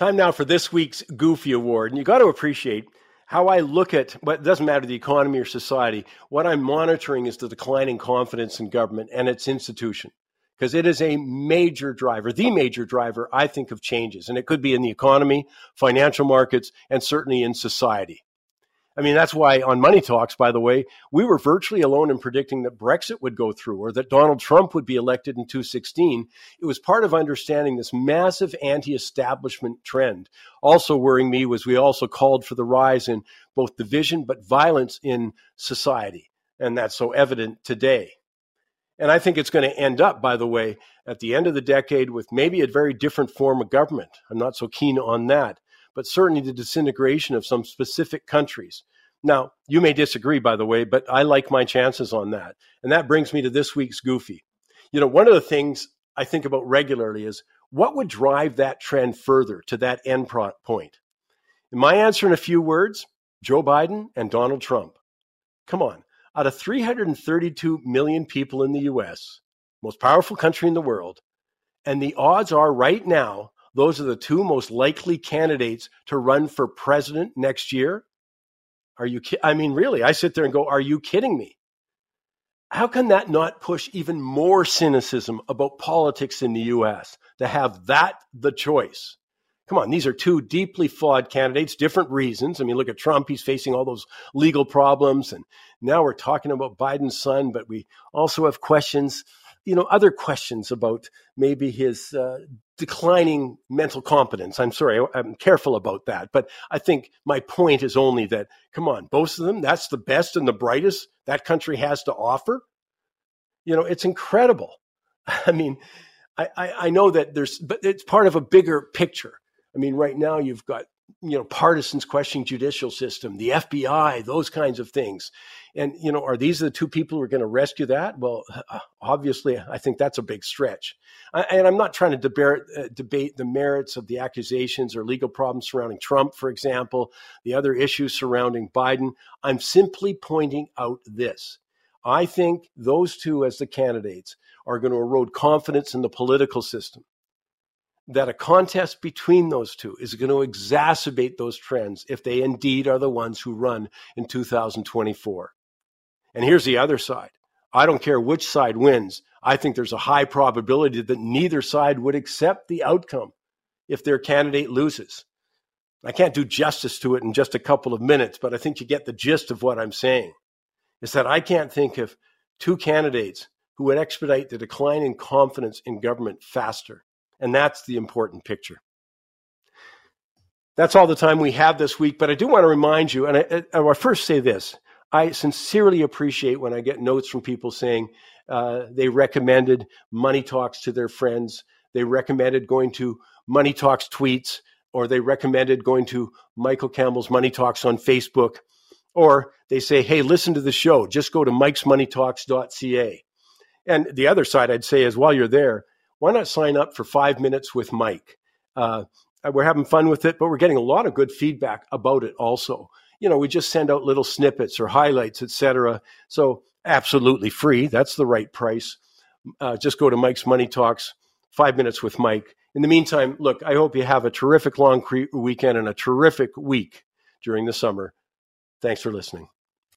Time now for this week's Goofy Award. And you got to appreciate how I look at what doesn't matter the economy or society. What I'm monitoring is the declining confidence in government and its institution because it is a major driver, the major driver, I think, of changes. And it could be in the economy, financial markets, and certainly in society. I mean, that's why on Money Talks, by the way, we were virtually alone in predicting that Brexit would go through or that Donald Trump would be elected in 2016. It was part of understanding this massive anti establishment trend. Also, worrying me was we also called for the rise in both division but violence in society. And that's so evident today. And I think it's going to end up, by the way, at the end of the decade with maybe a very different form of government. I'm not so keen on that, but certainly the disintegration of some specific countries. Now, you may disagree, by the way, but I like my chances on that. And that brings me to this week's Goofy. You know, one of the things I think about regularly is what would drive that trend further to that end point? My answer in a few words Joe Biden and Donald Trump. Come on out of 332 million people in the US, most powerful country in the world, and the odds are right now those are the two most likely candidates to run for president next year. Are you ki- I mean really, I sit there and go, "Are you kidding me?" How can that not push even more cynicism about politics in the US to have that the choice? Come on, these are two deeply flawed candidates, different reasons. I mean, look at Trump, he's facing all those legal problems. And now we're talking about Biden's son, but we also have questions, you know, other questions about maybe his uh, declining mental competence. I'm sorry, I'm careful about that. But I think my point is only that, come on, both of them, that's the best and the brightest that country has to offer. You know, it's incredible. I mean, I, I, I know that there's, but it's part of a bigger picture. I mean, right now you've got you know partisans questioning judicial system, the FBI, those kinds of things, and you know, are these the two people who are going to rescue that? Well, obviously, I think that's a big stretch. And I'm not trying to debate, uh, debate the merits of the accusations or legal problems surrounding Trump, for example, the other issues surrounding Biden. I'm simply pointing out this. I think those two, as the candidates, are going to erode confidence in the political system that a contest between those two is going to exacerbate those trends if they indeed are the ones who run in 2024. And here's the other side. I don't care which side wins. I think there's a high probability that neither side would accept the outcome if their candidate loses. I can't do justice to it in just a couple of minutes, but I think you get the gist of what I'm saying. Is that I can't think of two candidates who would expedite the decline in confidence in government faster and that's the important picture. That's all the time we have this week, but I do want to remind you, and I, I first say this I sincerely appreciate when I get notes from people saying uh, they recommended Money Talks to their friends, they recommended going to Money Talks tweets, or they recommended going to Michael Campbell's Money Talks on Facebook, or they say, hey, listen to the show, just go to mikesmoneytalks.ca. And the other side I'd say is while you're there, why not sign up for five minutes with Mike? Uh, we're having fun with it, but we're getting a lot of good feedback about it also. You know, we just send out little snippets or highlights, etc. So absolutely free. That's the right price. Uh, just go to Mike's Money Talks, five minutes with Mike. In the meantime, look, I hope you have a terrific long cre- weekend and a terrific week during the summer. Thanks for listening.